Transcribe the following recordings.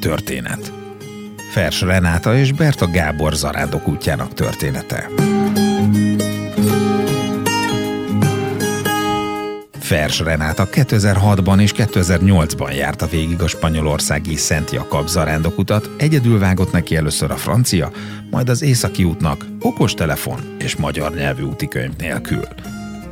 két történet. Fers Renáta és Berta Gábor zarándok útjának története. Fers Renáta 2006-ban és 2008-ban járta végig a spanyolországi Szent Jakab zarándokutat, egyedül vágott neki először a francia, majd az északi útnak okostelefon és magyar nyelvű útikönyv nélkül.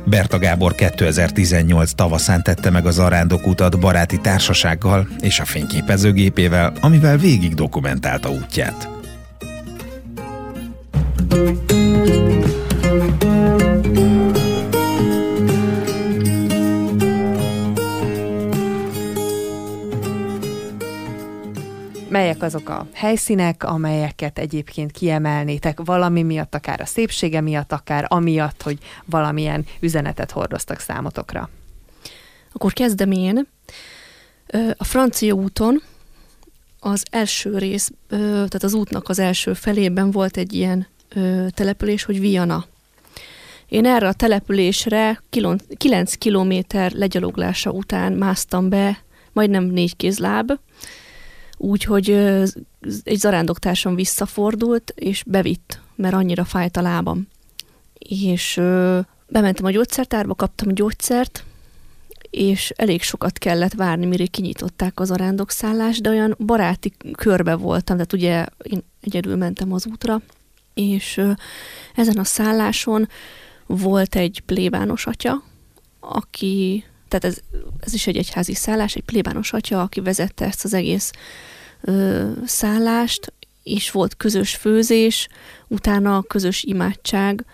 Berta Gábor 2018 tavaszán tette meg a zarándokutat baráti társasággal és a fényképezőgépével, amivel végig dokumentálta útját. Melyek azok a helyszínek, amelyeket egyébként kiemelnétek valami miatt, akár a szépsége miatt, akár amiatt, hogy valamilyen üzenetet hordoztak számotokra? Akkor kezdem én. A francia úton az első rész, tehát az útnak az első felében volt egy ilyen település, hogy Viana. Én erre a településre 9 kilométer legyaloglása után másztam be, majdnem négy kézláb, Úgyhogy egy zarándoktársam visszafordult, és bevitt, mert annyira fájt a lábam. És bementem a gyógyszertárba, kaptam a gyógyszert, és elég sokat kellett várni, mire kinyitották az arándokszállást, de olyan baráti körbe voltam, tehát ugye én egyedül mentem az útra, és ezen a szálláson volt egy plébános atya, aki tehát ez, ez is egy egyházi szállás, egy plébános atya, aki vezette ezt az egész ö, szállást, és volt közös főzés, utána közös imádság,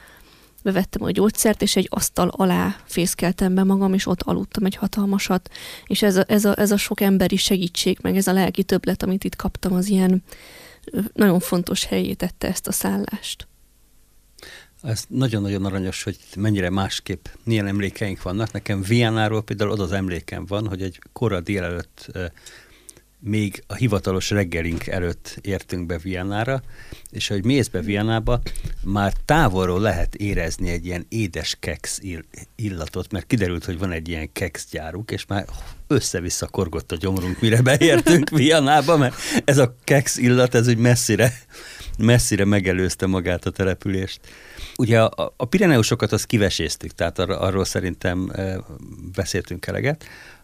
bevettem a gyógyszert, és egy asztal alá fészkeltem be magam, és ott aludtam egy hatalmasat, és ez a, ez a, ez a sok emberi segítség, meg ez a lelki többlet, amit itt kaptam, az ilyen nagyon fontos helyé tette ezt a szállást. Ez nagyon-nagyon aranyos, hogy mennyire másképp milyen emlékeink vannak. Nekem Vianáról például az az emlékem van, hogy egy kora délelőtt még a hivatalos reggelink előtt értünk be Viennára, és hogy mész be Viennába, már távolról lehet érezni egy ilyen édes keks illatot, mert kiderült, hogy van egy ilyen kekszgyáruk, és már össze-vissza korgott a gyomrunk, mire beértünk Viennába, mert ez a keks illat, ez úgy messzire, messzire megelőzte magát a települést. Ugye a, a Pireneusokat azt kiveséztük, tehát ar, arról szerintem e, beszéltünk eleget.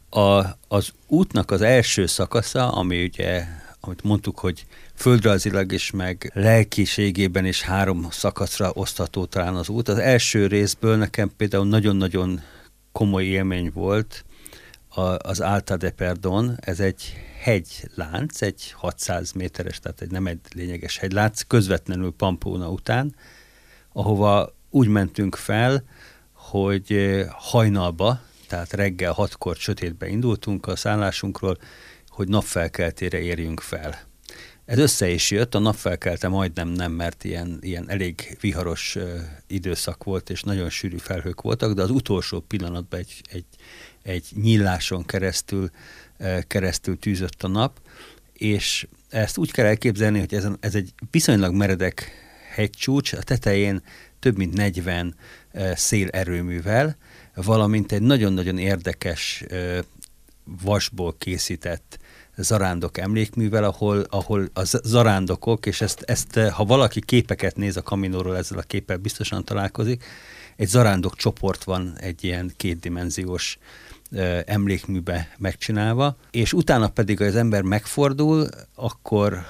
A, az útnak az első szakasza, ami ugye, amit mondtuk, hogy földrajzilag is, meg lelkiségében is három szakaszra osztható talán az út. Az első részből nekem például nagyon-nagyon komoly élmény volt az Alta de Perdon. Ez egy hegylánc, egy 600 méteres, tehát egy nem egy lényeges hegylánc, közvetlenül Pampóna után, ahova úgy mentünk fel, hogy eh, hajnalba, tehát reggel hatkor sötétbe indultunk a szállásunkról, hogy napfelkeltére érjünk fel. Ez össze is jött, a napfelkelte majdnem nem, mert ilyen, ilyen elég viharos uh, időszak volt, és nagyon sűrű felhők voltak, de az utolsó pillanatban egy, egy, egy nyíláson keresztül, keresztül tűzött a nap, és ezt úgy kell elképzelni, hogy ez, ez egy viszonylag meredek hegycsúcs, a tetején több mint 40 szélerőművel, valamint egy nagyon-nagyon érdekes vasból készített zarándok emlékművel, ahol, ahol a zarándokok, és ezt, ezt ha valaki képeket néz a kaminóról, ezzel a képpel biztosan találkozik, egy zarándok csoport van egy ilyen kétdimenziós emlékműbe megcsinálva, és utána pedig, ha az ember megfordul, akkor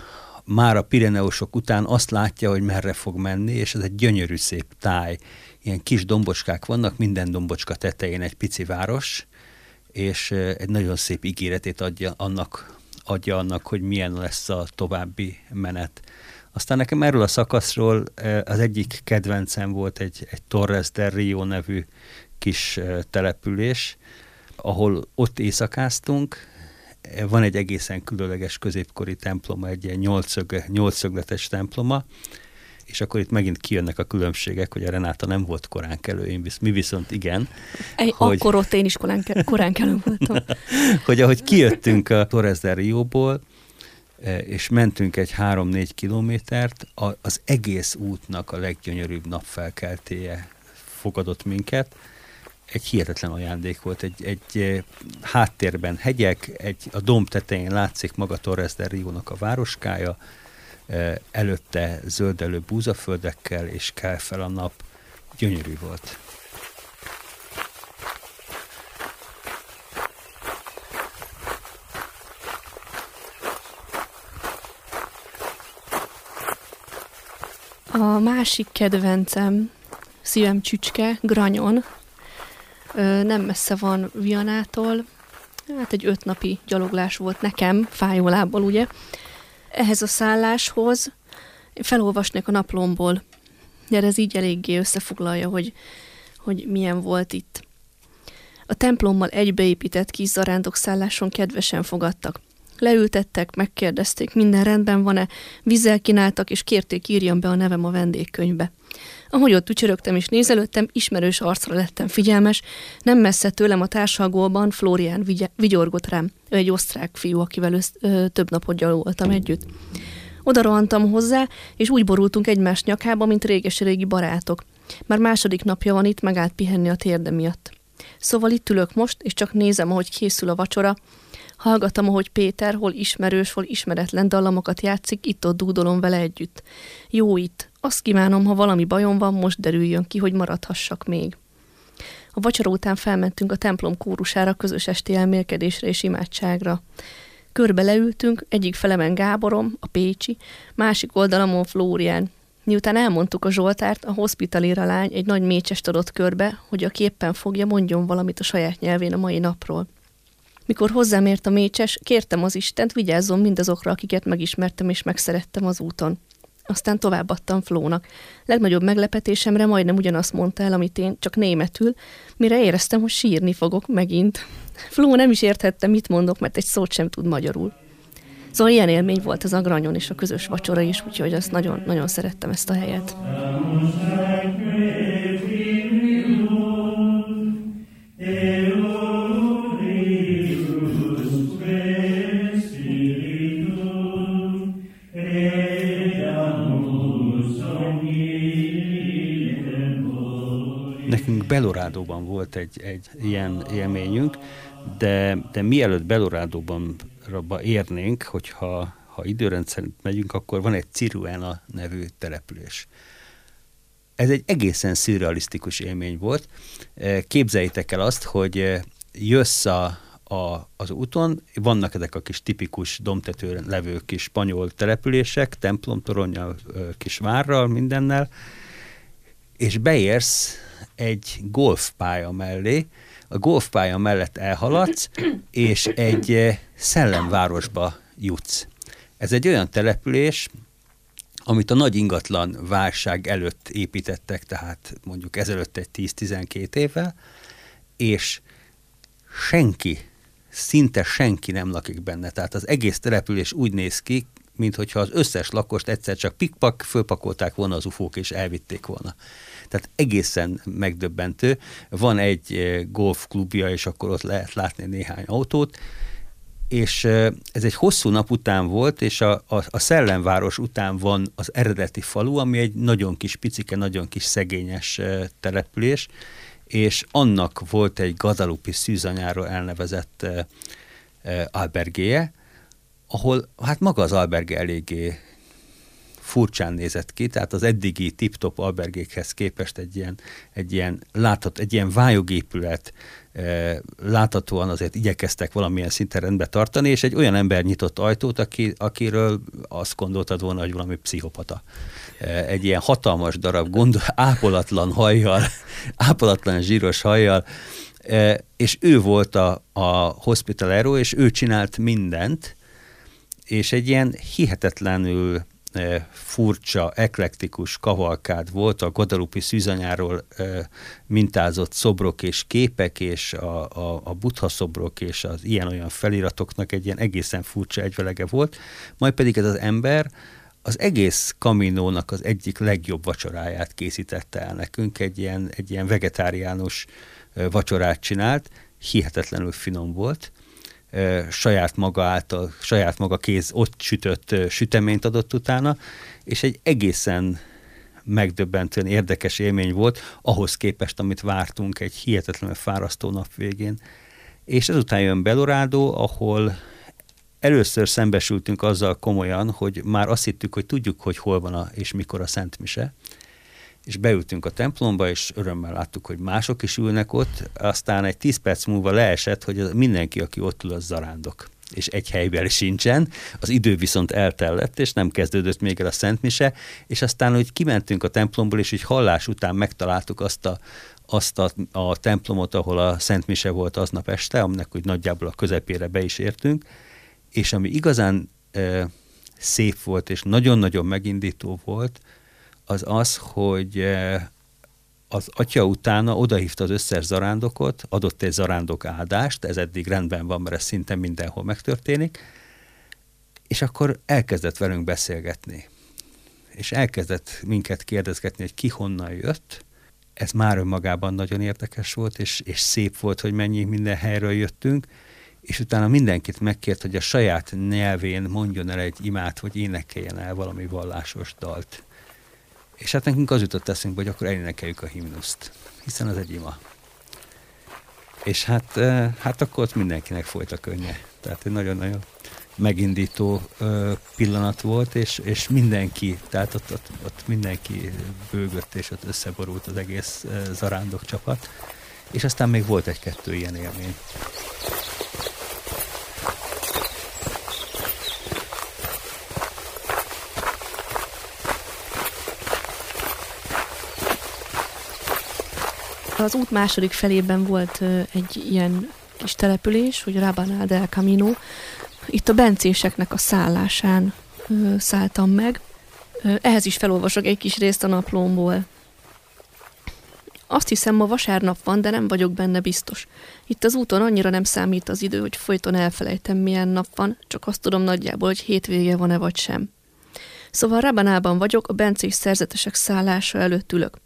már a Pireneusok után azt látja, hogy merre fog menni, és ez egy gyönyörű szép táj. Ilyen kis dombocskák vannak, minden dombocska tetején egy pici város, és egy nagyon szép ígéretét adja annak, adja annak, hogy milyen lesz a további menet. Aztán nekem erről a szakaszról az egyik kedvencem volt egy, egy Torres del Rio nevű kis település, ahol ott éjszakáztunk, van egy egészen különleges középkori temploma, egy ilyen nyolcszög, nyolcszögletes temploma, és akkor itt megint kijönnek a különbségek, hogy a Renáta nem volt korán kelő, én visz, mi viszont igen. Egy, hogy, akkor ott én is korán, kelő, korán kelő voltam. hogy ahogy kijöttünk a Torres del Rio-ból, e, és mentünk egy három-négy kilométert, az egész útnak a leggyönyörűbb napfelkeltéje fogadott minket, egy hihetetlen ajándék volt. Egy, egy háttérben hegyek, egy, a domb tetején látszik maga Torres del Rio-nak a városkája, előtte zöldelő búzaföldekkel, és kell fel a nap. Gyönyörű volt. A másik kedvencem, szívem csücske, Granyon, nem messze van Vianától, hát egy ötnapi gyaloglás volt nekem, fájólából ugye. Ehhez a szálláshoz felolvasnék a naplomból, de ez így eléggé összefoglalja, hogy, hogy milyen volt itt. A templommal egybeépített kis zarándok szálláson kedvesen fogadtak. Leültettek, megkérdezték, minden rendben van-e, vízzel kínáltak, és kérték írjam be a nevem a vendégkönyvbe. Ahogy ott ücsörögtem és nézelődtem, ismerős arcra lettem figyelmes, nem messze tőlem a társalgóban Florián vigy- vigyorgott rám. Ő egy osztrák fiú, akivel össz, ö, több napot gyaloltam együtt. Oda rohantam hozzá, és úgy borultunk egymás nyakába, mint réges-régi barátok. Már második napja van itt, megállt pihenni a térde miatt. Szóval itt ülök most, és csak nézem, ahogy készül a vacsora, Hallgatom, ahogy Péter hol ismerős, hol ismeretlen dallamokat játszik, itt-ott dúdolom vele együtt. Jó itt. Azt kívánom, ha valami bajom van, most derüljön ki, hogy maradhassak még. A vacsora után felmentünk a templom kórusára közös esti elmélkedésre és imádságra. Körbe leültünk, egyik felemen Gáborom, a Pécsi, másik oldalamon Flórián. Miután elmondtuk a Zsoltárt, a hospitalira lány egy nagy mécsest adott körbe, hogy a képpen fogja, mondjon valamit a saját nyelvén a mai napról. Mikor hozzám ért a mécses, kértem az Istent, vigyázzon mindazokra, akiket megismertem és megszerettem az úton. Aztán továbbadtam Flónak. Legnagyobb meglepetésemre majdnem ugyanazt mondta el, amit én, csak németül, mire éreztem, hogy sírni fogok megint. Fló nem is érthette, mit mondok, mert egy szót sem tud magyarul. Szóval ilyen élmény volt ez a granyon és a közös vacsora is, úgyhogy azt nagyon, nagyon szerettem ezt a helyet. Belorádóban volt egy, egy ilyen élményünk, de, de mielőtt Belorádóban érnénk, hogyha ha időrend szerint megyünk, akkor van egy Ciruena nevű település. Ez egy egészen szürrealisztikus élmény volt. Képzeljétek el azt, hogy jössz a, a, az úton, vannak ezek a kis tipikus domtetőn levő kis spanyol települések, templomtoronnyal, kis várral, mindennel, és beérsz egy golfpálya mellé, a golfpálya mellett elhaladsz, és egy eh, szellemvárosba jutsz. Ez egy olyan település, amit a nagy ingatlan válság előtt építettek, tehát mondjuk ezelőtt egy 10-12 évvel, és senki, szinte senki nem lakik benne. Tehát az egész település úgy néz ki, mintha az összes lakost egyszer csak pikpak, fölpakolták volna az ufók és elvitték volna. Tehát egészen megdöbbentő. Van egy eh, golfklubja, és akkor ott lehet látni néhány autót, és eh, ez egy hosszú nap után volt, és a, a, a Szellemváros után van az eredeti falu, ami egy nagyon kis picike, nagyon kis szegényes eh, település, és annak volt egy Guadalupe szűzanyáról elnevezett albergéje, ahol hát maga az alberge eléggé furcsán nézett ki, tehát az eddigi tip-top albergékhez képest egy ilyen, egy ilyen, láthat, egy ilyen vályogépület e, láthatóan azért igyekeztek valamilyen szinten rendbe tartani, és egy olyan ember nyitott ajtót, aki, akiről azt gondoltad volna, hogy valami pszichopata. E, egy ilyen hatalmas darab, gondol, ápolatlan hajjal, ápolatlan zsíros hajjal, e, és ő volt a, a hospitalero, és ő csinált mindent, és egy ilyen hihetetlenül furcsa, eklektikus kavalkád volt, a Guadalupe szűzanyáról mintázott szobrok és képek, és a, a, a buddha szobrok és az ilyen-olyan feliratoknak egy ilyen egészen furcsa egyvelege volt, majd pedig ez az ember az egész kaminónak az egyik legjobb vacsoráját készítette el nekünk, egy ilyen, egy ilyen vegetáriánus vacsorát csinált, hihetetlenül finom volt, saját maga által, saját maga kéz ott sütött süteményt adott utána, és egy egészen megdöbbentően érdekes élmény volt, ahhoz képest, amit vártunk egy hihetetlenül fárasztó nap végén. És ezután jön Belorado, ahol először szembesültünk azzal komolyan, hogy már azt hittük, hogy tudjuk, hogy hol van a, és mikor a Szent Mise, és beültünk a templomba, és örömmel láttuk, hogy mások is ülnek ott, aztán egy tíz perc múlva leesett, hogy mindenki, aki ott ül, az zarándok. És egy helyben sincsen, az idő viszont eltellett, és nem kezdődött még el a Szent Mise, és aztán, hogy kimentünk a templomból, és így hallás után megtaláltuk azt a, azt a, a templomot, ahol a Szent Mise volt aznap este, aminek úgy nagyjából a közepére be is értünk, és ami igazán e, szép volt, és nagyon-nagyon megindító volt, az az, hogy e, az atya utána odahívta az összes zarándokot, adott egy zarándok áldást, ez eddig rendben van, mert ez szinte mindenhol megtörténik, és akkor elkezdett velünk beszélgetni. És elkezdett minket kérdezgetni, hogy ki honnan jött. Ez már önmagában nagyon érdekes volt, és, és szép volt, hogy mennyi minden helyről jöttünk, és utána mindenkit megkért, hogy a saját nyelvén mondjon el egy imát, vagy énekeljen el valami vallásos dalt. És hát nekünk az jutott eszünkbe, hogy akkor elénekeljük a himnuszt, hiszen az egy ima. És hát, hát akkor ott mindenkinek folyt a könnye. Tehát egy nagyon-nagyon megindító pillanat volt, és, és mindenki, tehát ott, ott, ott mindenki bőgött, és ott összeborult az egész zarándok csapat. És aztán még volt egy-kettő ilyen élmény. Az út második felében volt egy ilyen kis település, hogy Rabanal del Camino. Itt a bencéseknek a szállásán szálltam meg. Ehhez is felolvasok egy kis részt a naplómból. Azt hiszem, ma vasárnap van, de nem vagyok benne biztos. Itt az úton annyira nem számít az idő, hogy folyton elfelejtem, milyen nap van, csak azt tudom nagyjából, hogy hétvége van-e vagy sem. Szóval Rabanában vagyok, a bencés szerzetesek szállása előtt ülök.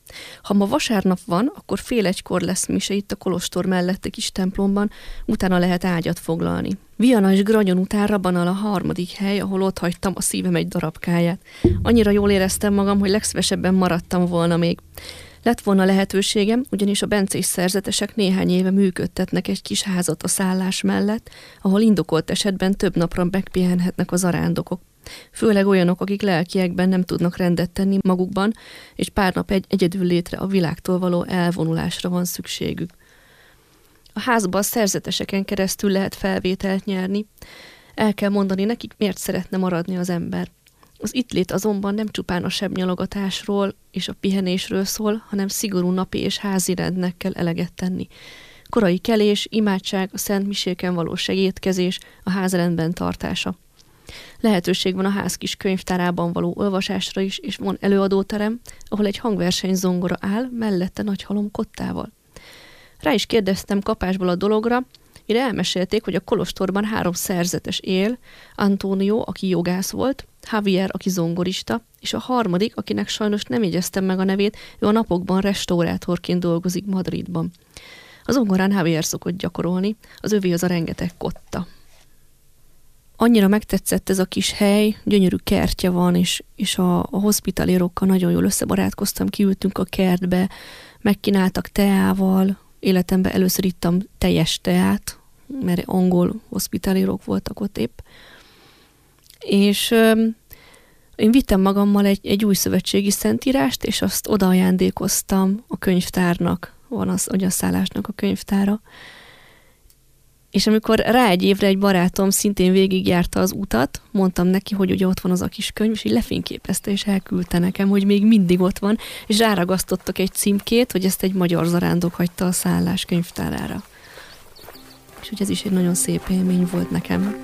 Ha ma vasárnap van, akkor fél egykor lesz mise itt a kolostor mellett egy kis templomban, utána lehet ágyat foglalni. Viana és Granyon után Rabanal a harmadik hely, ahol ott hagytam a szívem egy darabkáját. Annyira jól éreztem magam, hogy legszívesebben maradtam volna még. Lett volna lehetőségem, ugyanis a bencés szerzetesek néhány éve működtetnek egy kis házat a szállás mellett, ahol indokolt esetben több napra megpihenhetnek az arándokok. Főleg olyanok, akik lelkiekben nem tudnak rendet tenni magukban, és pár nap egy egyedül létre a világtól való elvonulásra van szükségük. A házba a szerzeteseken keresztül lehet felvételt nyerni. El kell mondani nekik, miért szeretne maradni az ember. Az itt lét azonban nem csupán a sebnyalogatásról és a pihenésről szól, hanem szigorú napi és házi rendnek kell eleget tenni. Korai kelés, imádság, a szent miséken való segítkezés, a házrendben tartása. Lehetőség van a ház kis könyvtárában való olvasásra is, és van előadóterem, ahol egy hangverseny zongora áll, mellette nagy halom kottával. Rá is kérdeztem kapásból a dologra, mire elmesélték, hogy a kolostorban három szerzetes él, Antonio, aki jogász volt, Javier, aki zongorista, és a harmadik, akinek sajnos nem jegyeztem meg a nevét, ő a napokban restaurátorként dolgozik Madridban. Az zongorán Javier szokott gyakorolni, az övé az a rengeteg kotta annyira megtetszett ez a kis hely, gyönyörű kertje van, és, és a, a hospitalérokkal nagyon jól összebarátkoztam, kiültünk a kertbe, megkínáltak teával, életemben először ittam teljes teát, mert angol hospitálérok voltak ott épp. És öm, én vittem magammal egy, egy új szövetségi szentírást, és azt oda ajándékoztam a könyvtárnak, van az, hogy a szállásnak a könyvtára, és amikor rá egy évre egy barátom szintén végigjárta az utat, mondtam neki, hogy ugye ott van az a kis könyv, és így lefényképezte, és elküldte nekem, hogy még mindig ott van, és ráragasztottak egy címkét, hogy ezt egy magyar zarándok hagyta a szállás könyvtárára. És hogy ez is egy nagyon szép élmény volt nekem.